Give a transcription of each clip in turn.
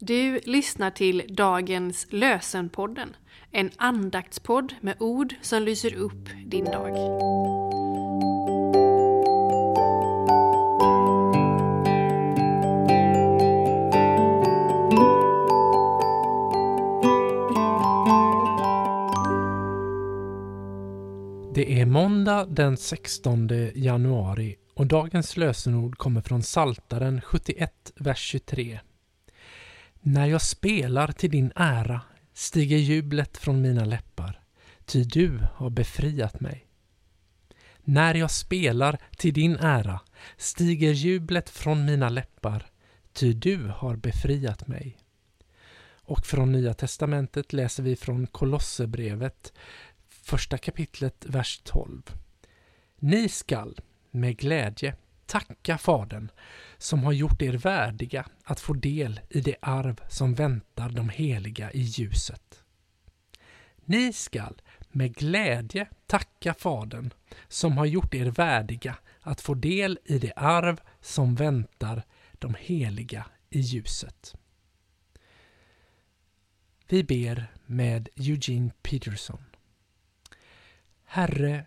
Du lyssnar till dagens Lösenpodden, en andaktspodd med ord som lyser upp din dag. Det är måndag den 16 januari och dagens lösenord kommer från Saltaren 71, vers 23. När jag spelar till din ära stiger jublet från mina läppar, ty du har befriat mig. När jag spelar till din ära stiger jublet från mina läppar, ty du har befriat mig. Och från Nya Testamentet läser vi från Kolosserbrevet, första kapitlet, vers 12. Ni skall med glädje tacka Fadern som har gjort er värdiga att få del i det arv som väntar de heliga i ljuset. Ni skall med glädje tacka Fadern som har gjort er värdiga att få del i det arv som väntar de heliga i ljuset. Vi ber med Eugene Peterson. Herre,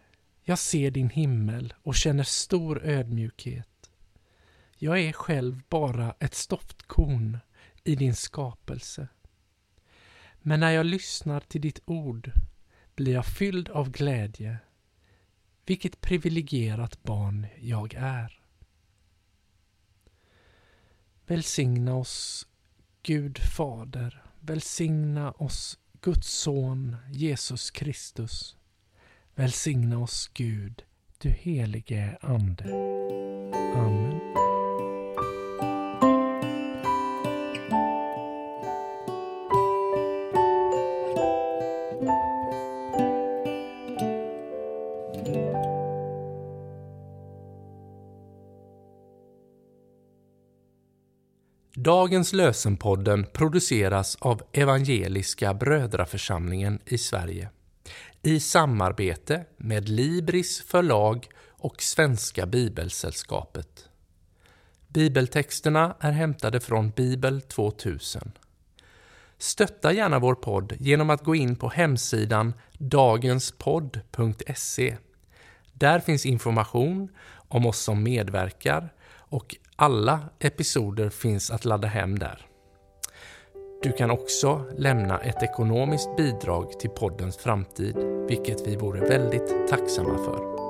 jag ser din himmel och känner stor ödmjukhet. Jag är själv bara ett stoftkorn i din skapelse. Men när jag lyssnar till ditt ord blir jag fylld av glädje. Vilket privilegierat barn jag är. Välsigna oss, Gud Fader. Välsigna oss, Guds son Jesus Kristus. Välsigna oss, Gud, du helige Ande. Amen. Dagens lösenpodden produceras av Evangeliska Brödraförsamlingen i Sverige i samarbete med Libris förlag och Svenska Bibelsällskapet. Bibeltexterna är hämtade från Bibel 2000. Stötta gärna vår podd genom att gå in på hemsidan dagenspodd.se. Där finns information om oss som medverkar och alla episoder finns att ladda hem där. Du kan också lämna ett ekonomiskt bidrag till poddens framtid, vilket vi vore väldigt tacksamma för.